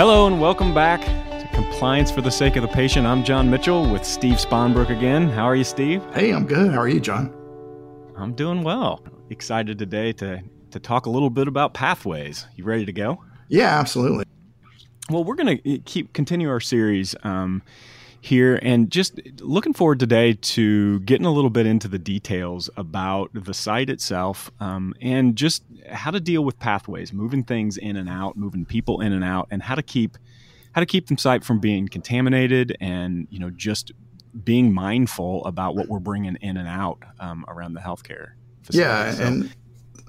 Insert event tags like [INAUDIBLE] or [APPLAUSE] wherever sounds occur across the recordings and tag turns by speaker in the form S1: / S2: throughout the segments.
S1: Hello and welcome back to Compliance for the Sake of the Patient. I'm John Mitchell with Steve Sponbrook again. How are you, Steve?
S2: Hey, I'm good. How are you, John?
S1: I'm doing well. Excited today to to talk a little bit about pathways. You ready to go?
S2: Yeah, absolutely.
S1: Well, we're going to keep continue our series um, here and just looking forward today to getting a little bit into the details about the site itself um, and just how to deal with pathways moving things in and out moving people in and out and how to keep how to keep the site from being contaminated and you know just being mindful about what we're bringing in and out um, around the healthcare
S2: facility. yeah so, and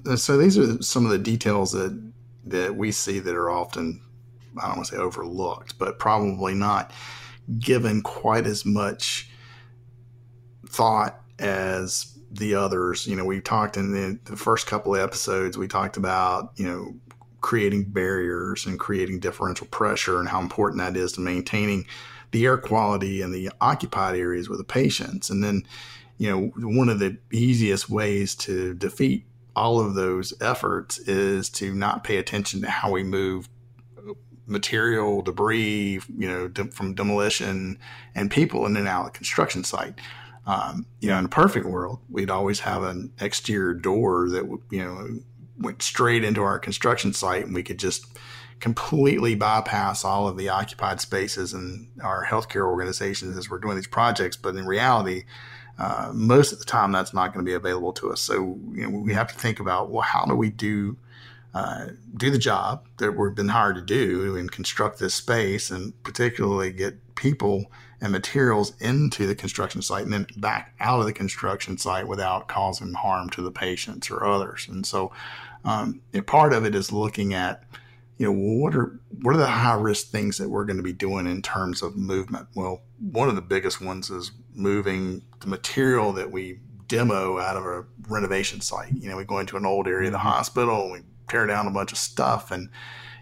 S2: uh, so these are some of the details that that we see that are often I don't want to say overlooked, but probably not given quite as much thought as the others. You know, we talked in the, the first couple of episodes, we talked about, you know, creating barriers and creating differential pressure and how important that is to maintaining the air quality in the occupied areas with the patients. And then, you know, one of the easiest ways to defeat all of those efforts is to not pay attention to how we move material, debris, you know, de- from demolition and people in and out of the construction site. Um, you know, in a perfect world, we'd always have an exterior door that, you know, went straight into our construction site and we could just completely bypass all of the occupied spaces and our healthcare organizations as we're doing these projects. But in reality, uh, most of the time that's not going to be available to us. So, you know, we have to think about, well, how do we do uh, do the job that we've been hired to do and construct this space and particularly get people and materials into the construction site and then back out of the construction site without causing harm to the patients or others. And so um, part of it is looking at, you know, what are what are the high risk things that we're going to be doing in terms of movement? Well, one of the biggest ones is moving the material that we demo out of a renovation site. You know, we go into an old area of the mm-hmm. hospital, we tear down a bunch of stuff and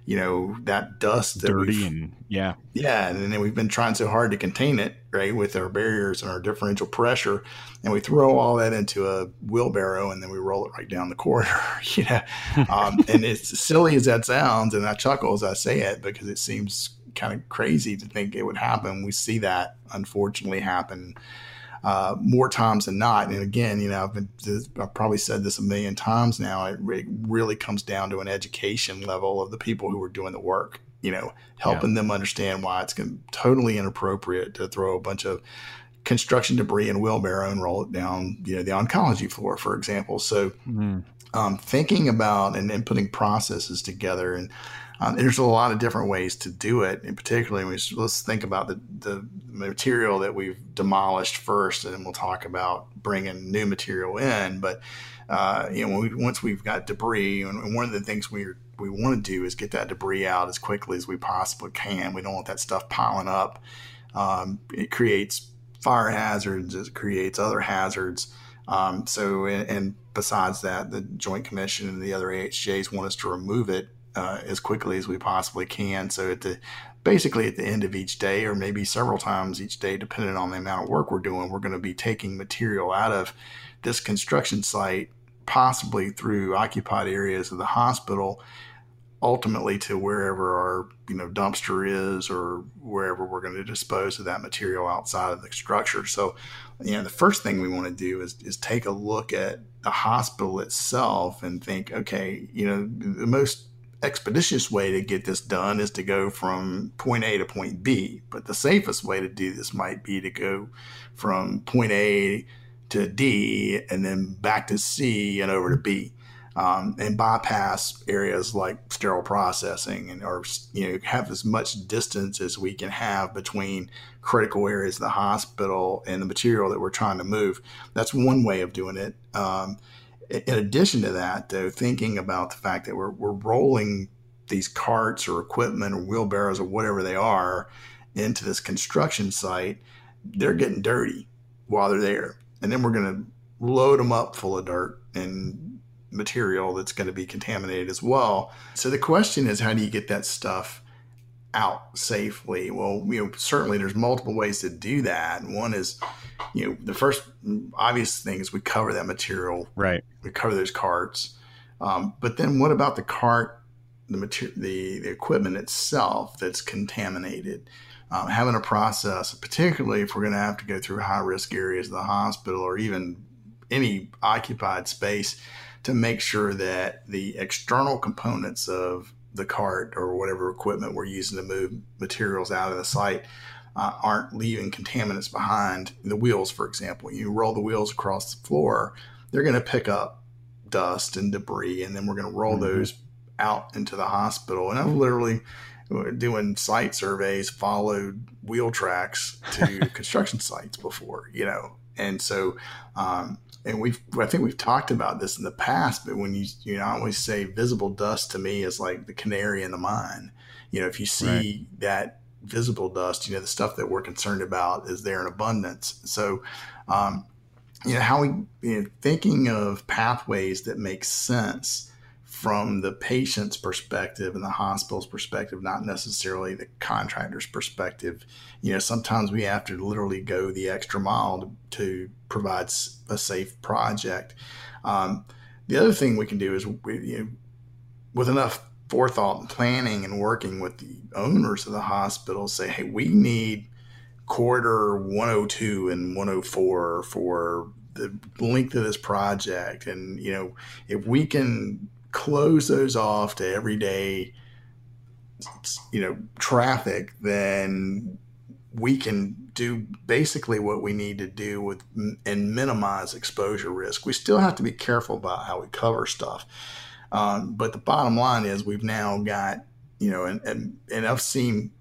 S2: you know that dust that
S1: dirty and yeah.
S2: Yeah and then we've been trying so hard to contain it right with our barriers and our differential pressure and we throw all that into a wheelbarrow and then we roll it right down the corridor [LAUGHS] you know? Um, [LAUGHS] and it's as silly as that sounds and i chuckle as i say it because it seems kind of crazy to think it would happen. We see that unfortunately happen uh, more times than not. And again, you know, I've, been, I've probably said this a million times now. It, really comes down to an education level of the people who are doing the work. You know, helping yeah. them understand why it's totally inappropriate to throw a bunch of construction debris in wheelbarrow and roll it down, you know, the oncology floor, for example. So, mm. um, thinking about and then putting processes together and um, there's a lot of different ways to do it. And particularly, let's think about the, the material that we've demolished first, and then we'll talk about bringing new material in. But uh, you know, we, once we've got debris, and one of the things we we want to do is get that debris out as quickly as we possibly can. We don't want that stuff piling up. Um, it creates fire hazards. It creates other hazards. Um, so, and, and, besides that, the Joint Commission and the other AHJs want us to remove it uh, as quickly as we possibly can. So at the basically at the end of each day, or maybe several times each day, depending on the amount of work we're doing, we're going to be taking material out of this construction site, possibly through occupied areas of the hospital, ultimately to wherever our you know dumpster is or wherever we're going to dispose of that material outside of the structure. So, you know, the first thing we want to do is is take a look at the hospital itself and think, okay, you know, the most expeditious way to get this done is to go from point A to point B. But the safest way to do this might be to go from point A to D and then back to C and over to B. Um, and bypass areas like sterile processing and or you know have as much distance as we can have between critical areas of the hospital and the material that we're trying to move. That's one way of doing it. Um, in addition to that, though, thinking about the fact that we're, we're rolling these carts or equipment or wheelbarrows or whatever they are into this construction site, they're getting dirty while they're there. And then we're going to load them up full of dirt and material that's going to be contaminated as well. So the question is, how do you get that stuff out safely? Well, you know, certainly there's multiple ways to do that. One is, you know, the first obvious thing is we cover that material.
S1: Right.
S2: We cover those carts. Um, but then what about the cart the material, the, the equipment itself that's contaminated. Um, having a process, particularly if we're going to have to go through high risk areas of the hospital or even any occupied space, to make sure that the external components of the cart or whatever equipment we're using to move materials out of the site uh, aren't leaving contaminants behind. The wheels, for example, you roll the wheels across the floor, they're going to pick up dust and debris, and then we're going to roll mm-hmm. those out into the hospital. And I've literally uh, doing site surveys followed wheel tracks to [LAUGHS] construction sites before, you know, and so um, and we've I think we've talked about this in the past, but when you you know I always say visible dust to me is like the canary in the mine. You know, if you see right. that visible dust, you know the stuff that we're concerned about is there in abundance. So, um, you know how we you know, thinking of pathways that make sense from the patient's perspective and the hospital's perspective, not necessarily the contractor's perspective. You know, sometimes we have to literally go the extra mile to, to provide a safe project. Um, the other thing we can do is, we, you know, with enough forethought and planning and working with the owners of the hospital, say, hey, we need corridor 102 and 104 for the length of this project. And, you know, if we can close those off to everyday you know traffic then we can do basically what we need to do with and minimize exposure risk. We still have to be careful about how we cover stuff. Um, but the bottom line is we've now got you know and, and, and i've seen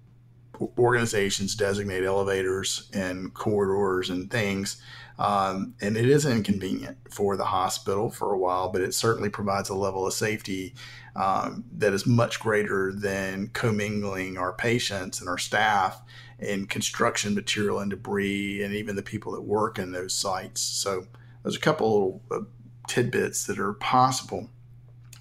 S2: organizations designate elevators and corridors and things um, and it is inconvenient for the hospital for a while, but it certainly provides a level of safety um, that is much greater than commingling our patients and our staff and construction material and debris and even the people that work in those sites. So there's a couple of little tidbits that are possible.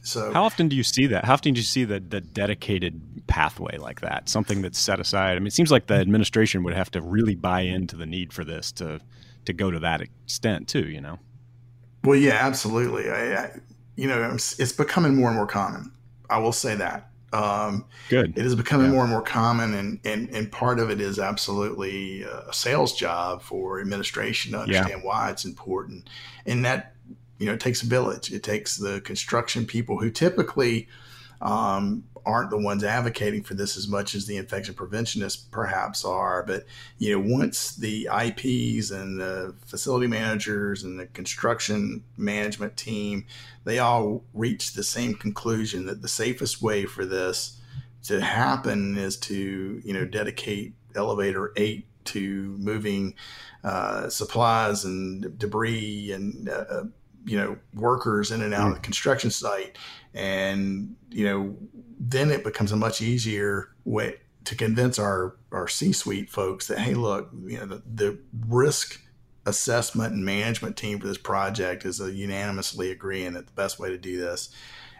S2: So
S1: how often do you see that? How often do you see the, the dedicated pathway like that? Something that's set aside. I mean, it seems like the administration would have to really buy into the need for this to to go to that extent too. You know.
S2: Well, yeah, absolutely. I, I you know, it's becoming more and more common. I will say that. Um,
S1: Good.
S2: It is becoming yeah. more and more common, and, and and part of it is absolutely a sales job for administration to understand yeah. why it's important, and that you know it takes a village. It takes the construction people who typically um, aren't the ones advocating for this as much as the infection preventionists perhaps are. But you know, once the IPs and the facility managers and the construction management team, they all reach the same conclusion that the safest way for this to happen is to you know dedicate elevator eight to moving uh, supplies and debris and uh, you know workers in and out mm. of the construction site. And you know then it becomes a much easier way to convince our our c-suite folks that hey look you know the, the risk assessment and management team for this project is unanimously agreeing that the best way to do this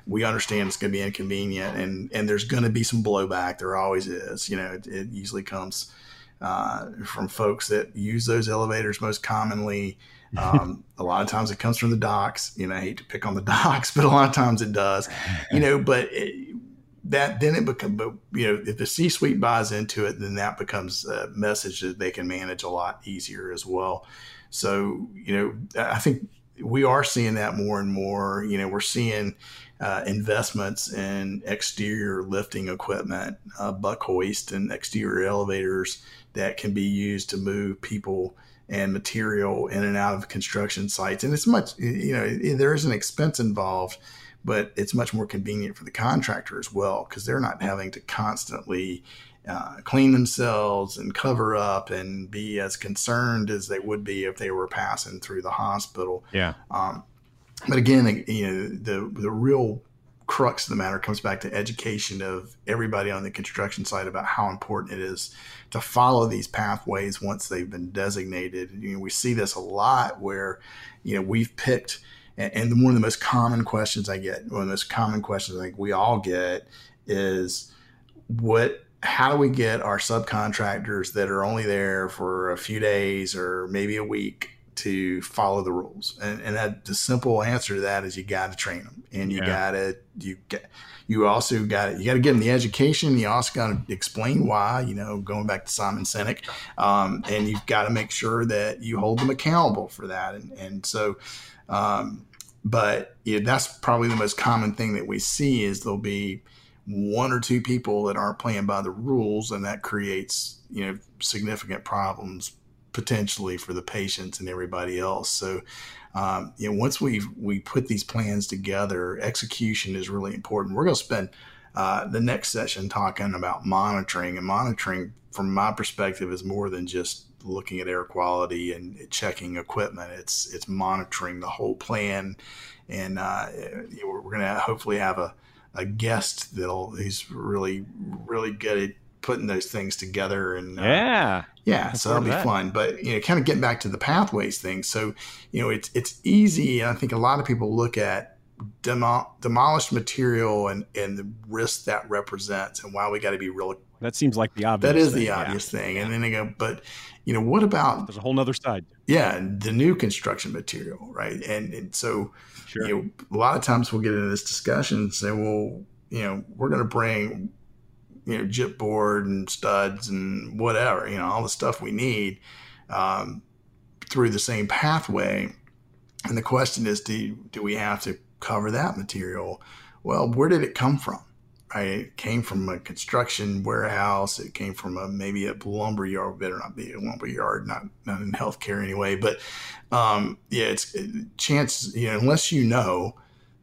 S2: we understand it's going to be inconvenient and and there's going to be some blowback. There always is. You know it, it usually comes uh, from folks that use those elevators most commonly um, a lot of times it comes from the docs. You know, I hate to pick on the [LAUGHS] docs, but a lot of times it does. You know, but it, that then it becomes, but you know, if the C-suite buys into it, then that becomes a message that they can manage a lot easier as well. So, you know, I think we are seeing that more and more. You know, we're seeing uh, investments in exterior lifting equipment, uh, buck hoist, and exterior elevators that can be used to move people and material in and out of construction sites. And it's much, you know, there is an expense involved, but it's much more convenient for the contractor as well because they're not having to constantly uh, clean themselves and cover up and be as concerned as they would be if they were passing through the hospital.
S1: Yeah.
S2: Um, but again, you know, the the real crux of the matter comes back to education of everybody on the construction site about how important it is to follow these pathways once they've been designated. You know, we see this a lot where, you know, we've picked, and, one of the most common questions I get, one of the most common questions I think we all get is what how do we get our subcontractors that are only there for a few days or maybe a week to follow the rules. And, and that, the simple answer to that is you got to train them, and you yeah. got to you get you also got you got to give them the education. You also got to explain why. You know, going back to Simon Sinek, um, and you've got to make sure that you hold them accountable for that. And and so, um, but yeah, that's probably the most common thing that we see is there'll be one or two people that aren't playing by the rules, and that creates you know significant problems potentially for the patients and everybody else. So, um, you know, once we we put these plans together, execution is really important. We're going to spend uh, the next session talking about monitoring, and monitoring, from my perspective, is more than just looking at air quality and checking equipment. It's it's monitoring the whole plan, and uh, we're going to hopefully have a a guest that'll he's really really good at putting those things together and
S1: uh, yeah
S2: yeah so that'll be that. fun but you know kind of getting back to the pathways thing so you know it's it's easy i think a lot of people look at demo- demolished material and and the risk that represents and why we got to be real
S1: that seems like the obvious
S2: that is
S1: thing.
S2: the obvious yeah. thing and then they go but you know what about
S1: there's a whole nother side
S2: yeah the new construction material right and, and so sure. you know a lot of times we'll get into this discussion and say well you know we're going to bring you know, gyp board and studs and whatever, you know, all the stuff we need um, through the same pathway. And the question is, do, do we have to cover that material? Well, where did it come from? Right? It came from a construction warehouse. It came from a maybe a lumber yard. Better not be a lumber yard, not not in healthcare anyway. But um, yeah, it's it, chance. You know, unless you know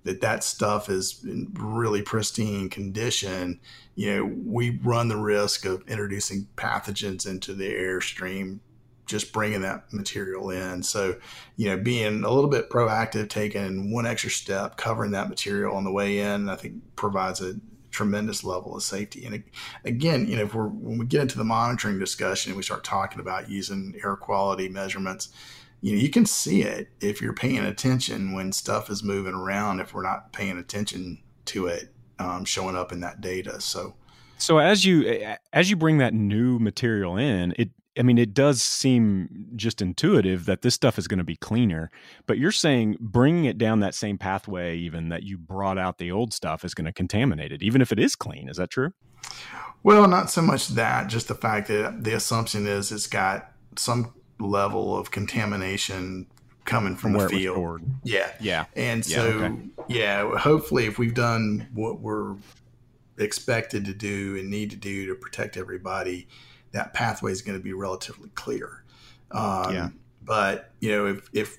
S2: that that stuff is in really pristine condition, you know, we run the risk of introducing pathogens into the airstream just bringing that material in. So, you know, being a little bit proactive, taking one extra step, covering that material on the way in, I think provides a tremendous level of safety. And again, you know, if we're when we get into the monitoring discussion and we start talking about using air quality measurements, you know, you can see it if you're paying attention when stuff is moving around. If we're not paying attention to it, um, showing up in that data. So,
S1: so as you as you bring that new material in, it I mean, it does seem just intuitive that this stuff is going to be cleaner, but you're saying bringing it down that same pathway, even that you brought out the old stuff, is going to contaminate it, even if it is clean. Is that true?
S2: Well, not so much that, just the fact that the assumption is it's got some level of contamination coming from, from the field. Yeah.
S1: Yeah.
S2: And so, yeah, okay. yeah, hopefully, if we've done what we're expected to do and need to do to protect everybody, that pathway is going to be relatively clear. Um, yeah. But, you know, if, if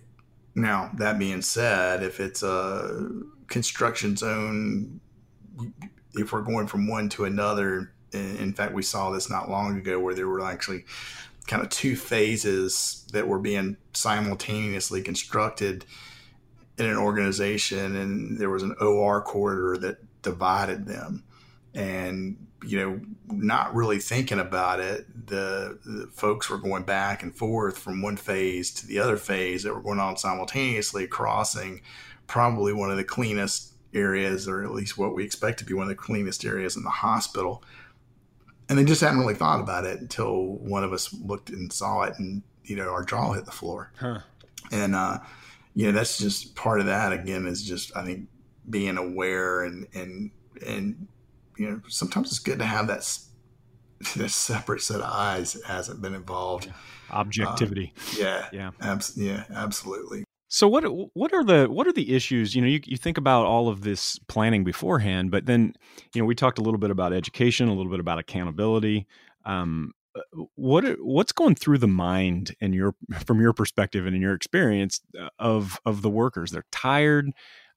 S2: now that being said, if it's a construction zone, if we're going from one to another, in fact, we saw this not long ago where there were actually kind of two phases that were being simultaneously constructed in an organization, and there was an OR corridor that divided them. And you know, not really thinking about it, the, the, folks were going back and forth from one phase to the other phase that were going on simultaneously, crossing probably one of the cleanest areas, or at least what we expect to be one of the cleanest areas in the hospital and they just hadn't really thought about it until one of us looked and saw it, and you know our jaw hit the floor. Huh. And uh, you know that's just part of that. Again, is just I think being aware and and and you know sometimes it's good to have that [LAUGHS] that separate set of eyes that hasn't been involved.
S1: Objectivity.
S2: Um, yeah. Yeah. Abs- yeah. Absolutely.
S1: So what what are the what are the issues? You know, you, you think about all of this planning beforehand, but then you know we talked a little bit about education, a little bit about accountability. Um, uh, what what's going through the mind in your from your perspective and in your experience uh, of of the workers? They're tired.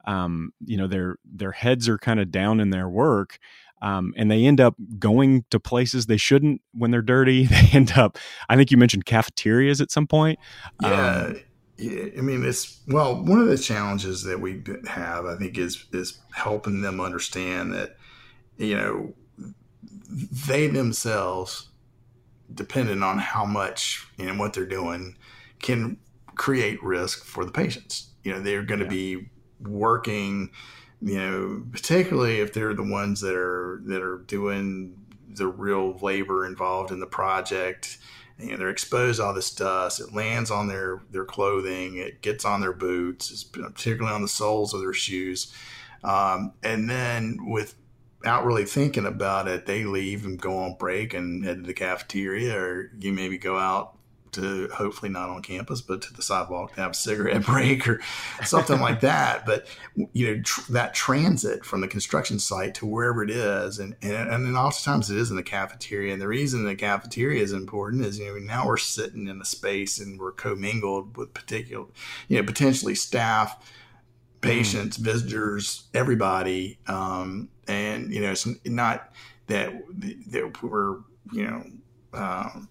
S1: Um, you know, their their heads are kind of down in their work. Um, and they end up going to places they shouldn't when they're dirty. [LAUGHS] They end up, I think you mentioned cafeterias at some point.
S2: Yeah, um, I mean, it's well, one of the challenges that we have, I think, is is helping them understand that, you know, they themselves, depending on how much and what they're doing, can create risk for the patients. You know, they're going to yeah. be working, you know, particularly if they're the ones that are that are doing the real labor involved in the project you know, they're exposed to all this dust. It lands on their their clothing. It gets on their boots, particularly on the soles of their shoes. Um, and then without really thinking about it, they leave and go on break and head to the cafeteria, or you maybe go out to hopefully not on campus, but to the sidewalk to have a cigarette [LAUGHS] break or something like that. But you know tr- that transit from the construction site to wherever it is, and and and then oftentimes it is in the cafeteria. And the reason the cafeteria is important is you know now we're sitting in a space and we're commingled with particular, you know, potentially staff, patients, mm. visitors, everybody, um, and you know it's not that that we're you know. Um,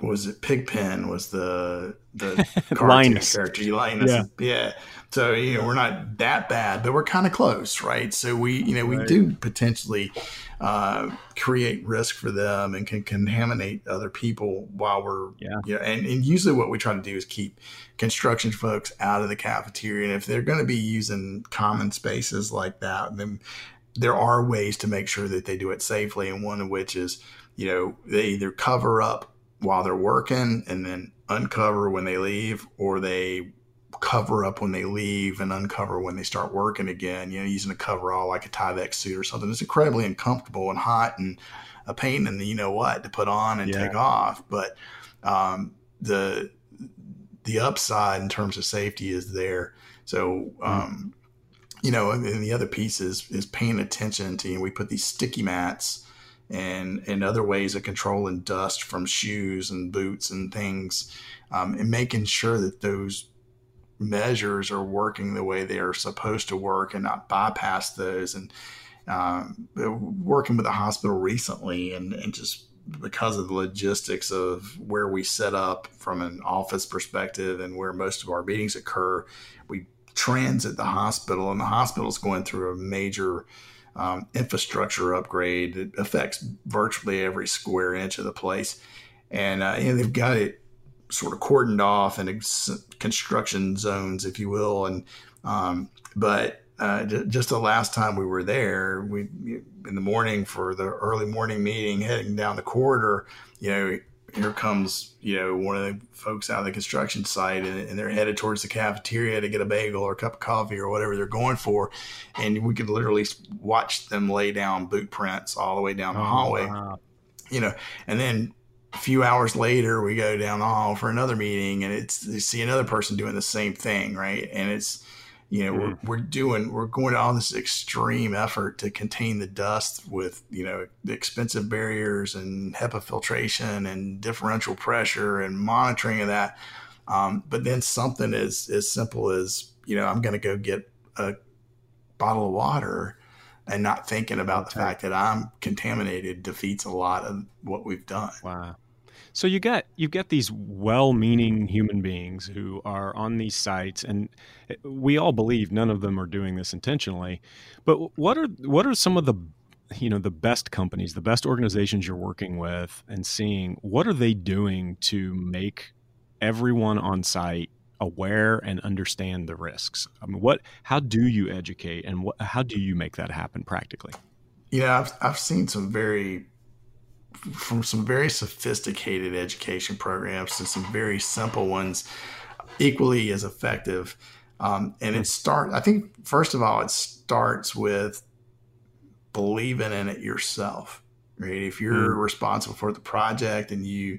S2: was it Pigpen was the the [LAUGHS] cartoon character Linus. Yeah. yeah. So you know we're not that bad, but we're kind of close, right? So we you know we right. do potentially uh, create risk for them and can contaminate other people while we're yeah. You know, and, and usually what we try to do is keep construction folks out of the cafeteria, and if they're going to be using common spaces like that, then there are ways to make sure that they do it safely, and one of which is you know they either cover up while they're working and then uncover when they leave, or they cover up when they leave and uncover when they start working again, you know, using a coverall like a Tyvek suit or something. It's incredibly uncomfortable and hot and a pain in the you know what to put on and yeah. take off. But um, the the upside in terms of safety is there. So mm-hmm. um, you know, and the other piece is is paying attention to. You know, we put these sticky mats and and other ways of controlling dust from shoes and boots and things, um, and making sure that those measures are working the way they are supposed to work and not bypass those. And um, working with the hospital recently, and, and just because of the logistics of where we set up from an office perspective and where most of our meetings occur, we transit the hospital, and the hospital is going through a major um, infrastructure upgrade that affects virtually every square inch of the place. And, uh, and they've got it sort of cordoned off and construction zones, if you will. And um, but uh, just the last time we were there, we in the morning for the early morning meeting, heading down the corridor, you know, here comes you know one of the folks out of the construction site and, and, they're headed towards the cafeteria to get a bagel or a cup of coffee or whatever they're going for. And we could literally watch them lay down boot prints all the way down the oh, hallway. wow. you know and then a few hours later we go down the hall for another meeting and it's you see another person doing the same thing right? And it's you know, mm-hmm. we're, we're doing, we're going to all this extreme effort to contain the dust with, you know, expensive barriers and HEPA filtration and differential pressure and monitoring of that. Um, but then something as, as simple as, you know, I'm going to go get a bottle of water and not thinking about the fact that I'm contaminated defeats a lot of what we've done.
S1: Wow. So you get you get these well-meaning human beings who are on these sites, and eh, we all believe none of them are doing this intentionally. But what are what are some of the you know the best companies, the best organizations you're working with, and seeing what are they doing to make everyone on site aware and understand the risks? I mean, what how do you educate, and what, how do you make that happen practically?
S2: Yeah, I've I've seen some very from some very sophisticated education programs to some very simple ones, equally as effective. Um, and it start. I think first of all, it starts with believing in it yourself. Right? If you're mm. responsible for the project and you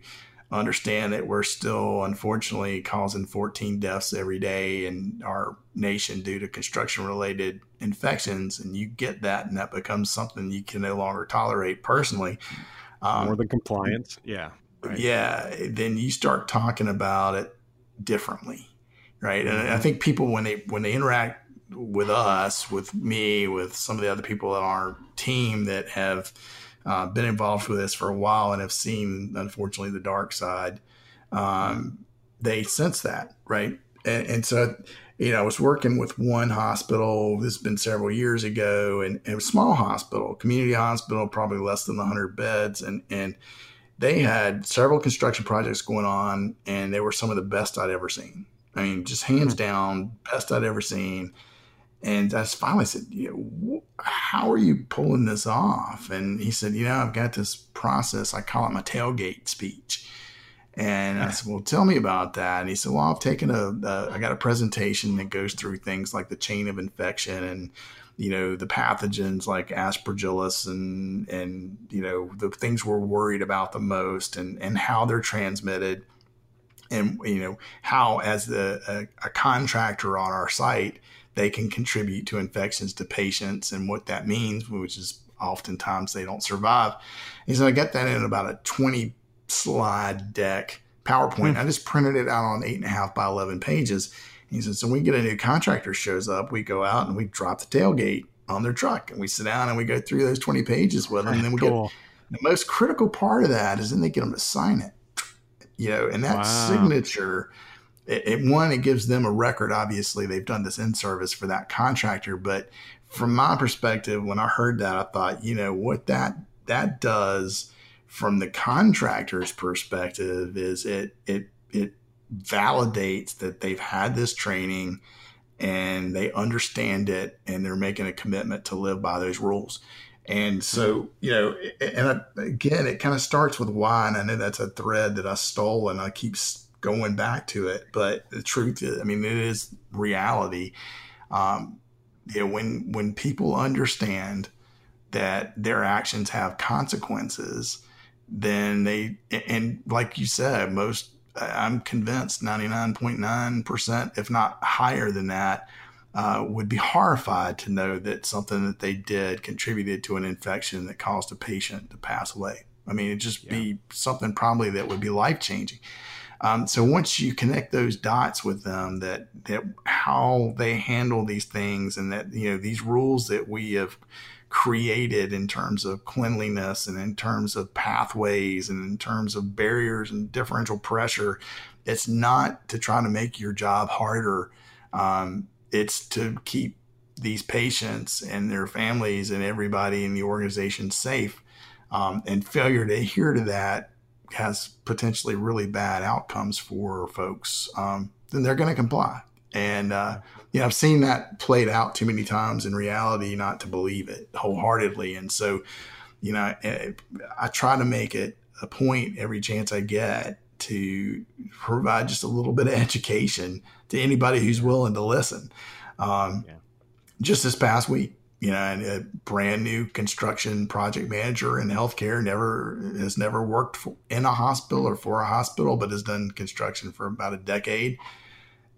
S2: understand that we're still unfortunately causing 14 deaths every day in our nation due to construction related infections and you get that and that becomes something you can no longer tolerate personally
S1: um, More than compliance. Yeah.
S2: Right. Yeah. Then you start talking about it differently. Right. And I mm-hmm. think people, when they, when they interact with us, with me, with some of the other people on our team that have uh, been involved with this for a while and have seen, unfortunately, the dark side, um, they sense that. Right. And, and so you know, I was working with one hospital. This has been several years ago, and, and it was a small hospital, community hospital, probably less than 100 beds, and and they had several construction projects going on, and they were some of the best I'd ever seen. I mean, just hands hmm. down, best I'd ever seen. And I finally said, you know, how are you pulling this off? And he said, you know, I've got this process. I call it my tailgate speech. And I said, well, tell me about that. And he said, well, I've taken a, a I got a presentation that goes through things like the chain of infection and, you know, the pathogens like aspergillus and, and, you know, the things we're worried about the most and, and how they're transmitted and, you know, how as the, a, a contractor on our site, they can contribute to infections to patients and what that means, which is oftentimes they don't survive. And so I got that in about a 20 slide deck PowerPoint. Mm. I just printed it out on eight and a half by 11 pages. He says, so when we get a new contractor shows up, we go out and we drop the tailgate on their truck and we sit down and we go through those 20 pages with them. And then we cool. get the most critical part of that is then they get them to sign it, you know, and that wow. signature, it, it, one, it gives them a record. Obviously they've done this in service for that contractor, but from my perspective, when I heard that, I thought, you know, what that, that does from the contractor's perspective is it it it validates that they've had this training and they understand it and they're making a commitment to live by those rules. And so, you know, and I, again, it kind of starts with why, and I know that's a thread that I stole and I keep going back to it. But the truth is, I mean, it is reality. Um, you know, when when people understand that their actions have consequences, then they and like you said, most I'm convinced 99.9%, if not higher than that, uh, would be horrified to know that something that they did contributed to an infection that caused a patient to pass away. I mean, it'd just yeah. be something probably that would be life changing. Um, so once you connect those dots with them, that that how they handle these things, and that you know these rules that we have created in terms of cleanliness and in terms of pathways and in terms of barriers and differential pressure. It's not to try to make your job harder. Um, it's to keep these patients and their families and everybody in the organization safe. Um, and failure to adhere to that has potentially really bad outcomes for folks. Um, then they're going to comply. And uh, you know, I've seen that played out too many times in reality not to believe it wholeheartedly. And so, you know, I, I try to make it a point every chance I get to provide just a little bit of education to anybody who's willing to listen. Um, yeah. Just this past week, you know, a brand new construction project manager in healthcare never has never worked for, in a hospital or for a hospital, but has done construction for about a decade.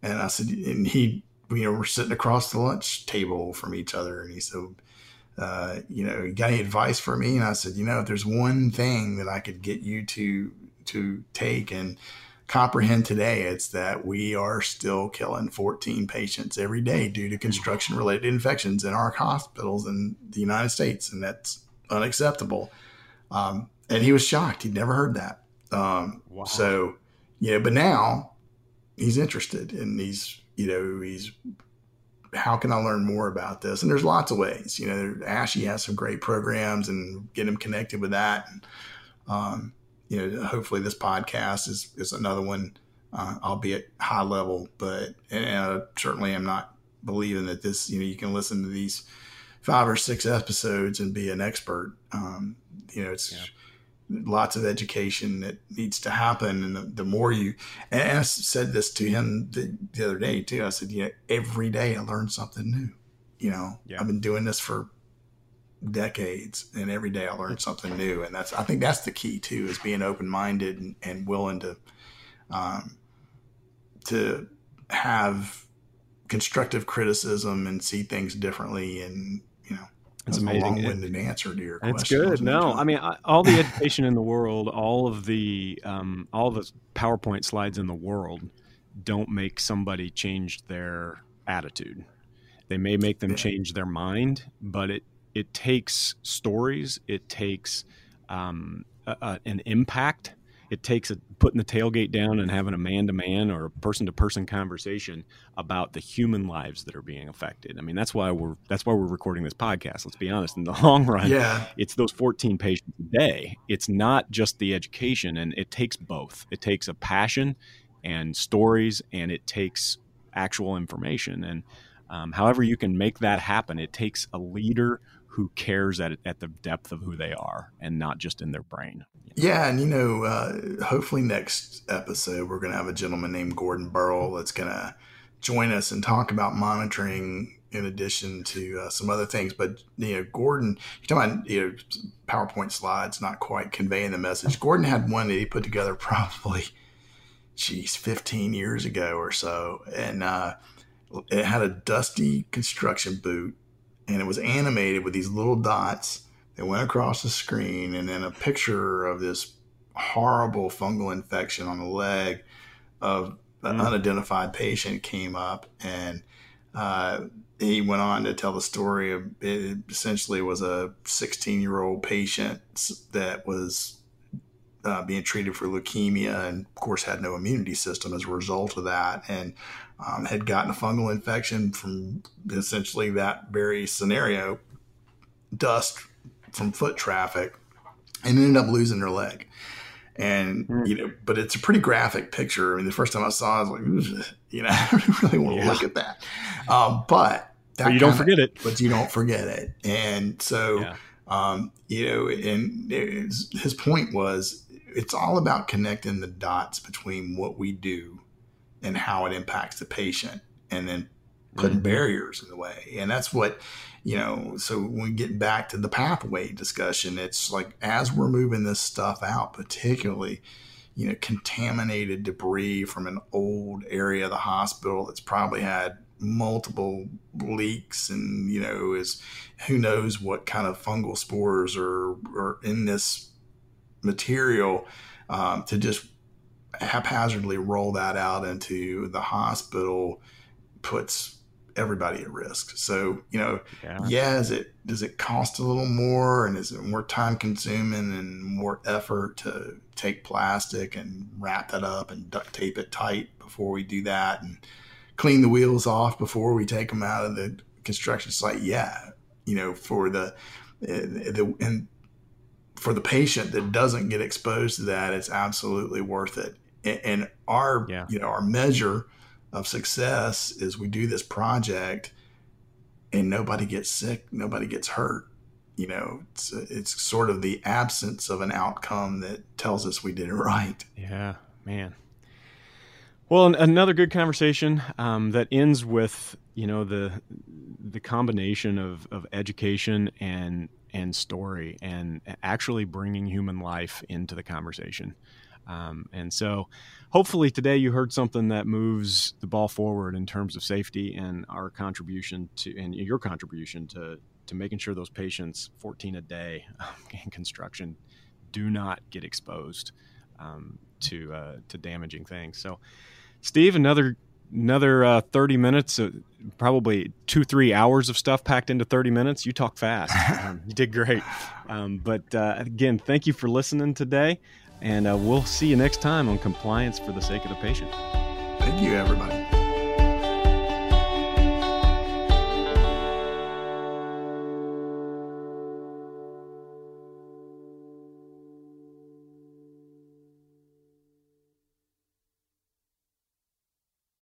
S2: And I said, and he you know, we're sitting across the lunch table from each other. And he said, uh, you know, you got any advice for me? And I said, you know, if there's one thing that I could get you to to take and comprehend today, it's that we are still killing 14 patients every day due to construction related infections in our hospitals in the United States, and that's unacceptable. Um, and he was shocked; he'd never heard that. Um, wow. So, yeah, but now he's interested, and he's you know, he's how can I learn more about this? And there's lots of ways. You know, ASHE has some great programs and get him connected with that. And, um, you know, hopefully this podcast is, is another one, uh, albeit high level, but and certainly I'm not believing that this, you know, you can listen to these five or six episodes and be an expert. Um, you know, it's, yeah lots of education that needs to happen. And the, the more you, and I said this to him the, the, other day too. I said, you know, every day I learn something new. You know, yeah. I've been doing this for decades, and every day I learn [LAUGHS] something new. And that's, I think that's the key too, is being open minded and, and, willing to, um, to have constructive criticism and see things differently and
S1: it's amazing.
S2: A long-winded answer to your question.
S1: It's good. No, I mean, all the education in the world, all of the um, all the PowerPoint slides in the world, don't make somebody change their attitude. They may make them change their mind, but it it takes stories. It takes um, a, a, an impact it takes a, putting the tailgate down and having a man to man or a person to person conversation about the human lives that are being affected. I mean, that's why we're that's why we're recording this podcast. Let's be honest. In the [LAUGHS] long run,
S2: yeah,
S1: it's those 14 patients a day. It's not just the education, and it takes both. It takes a passion and stories, and it takes actual information. And Um, however, you can make that happen. It takes a leader who cares at, at the depth of who they are and not just in their brain.
S2: Yeah, and you know, uh, hopefully next episode we're going to have a gentleman named Gordon Burrell that's going to join us and talk about monitoring in addition to uh, some other things. But you know, Gordon, you talking about you know PowerPoint slides not quite conveying the message. Gordon had one that he put together [LAUGHS] probably, geez, 15 years ago or so, and uh, it had a dusty construction boot, and it was animated with these little dots that went across the screen, and then a picture of this horrible fungal infection on the leg of an mm. unidentified patient came up and uh, he went on to tell the story of it essentially was a 16 year old patient that was uh, being treated for leukemia and of course had no immunity system as a result of that and um, had gotten a fungal infection from essentially that very scenario dust from foot traffic and ended up losing her leg and mm. you know, but it's a pretty graphic picture. I mean, the first time I saw it, I was like, you know, [LAUGHS] I really want to yeah. look at that. Um, but,
S1: that but you don't forget it.
S2: But you don't forget it. And so, yeah. um, you know, and his point was, it's all about connecting the dots between what we do and how it impacts the patient, and then putting mm-hmm. barriers in the way. And that's what you know, so when we get back to the pathway discussion, it's like as we're moving this stuff out, particularly, you know, contaminated debris from an old area of the hospital that's probably had multiple leaks and, you know, is who knows what kind of fungal spores are, are in this material um, to just haphazardly roll that out into the hospital puts everybody at risk. So, you know, yeah. yeah, is it does it cost a little more and is it more time consuming and more effort to take plastic and wrap that up and duct tape it tight before we do that and clean the wheels off before we take them out of the construction site? Yeah, you know, for the eh, the and for the patient that doesn't get exposed to that, it's absolutely worth it. And our, yeah. you know, our measure of success is we do this project and nobody gets sick, nobody gets hurt. You know, it's it's sort of the absence of an outcome that tells us we did it [LAUGHS] right.
S1: Yeah, man. Well, another good conversation um, that ends with you know the the combination of, of education and and story and actually bringing human life into the conversation. Um, and so, hopefully, today you heard something that moves the ball forward in terms of safety and our contribution to, and your contribution to, to making sure those patients, 14 a day in construction, do not get exposed um, to uh, to damaging things. So, Steve, another another uh, 30 minutes, uh, probably two, three hours of stuff packed into 30 minutes. You talk fast. [LAUGHS] Um, you did great. Um, but uh, again, thank you for listening today. And uh, we'll see you next time on Compliance for the Sake of the Patient.
S2: Thank you, everybody.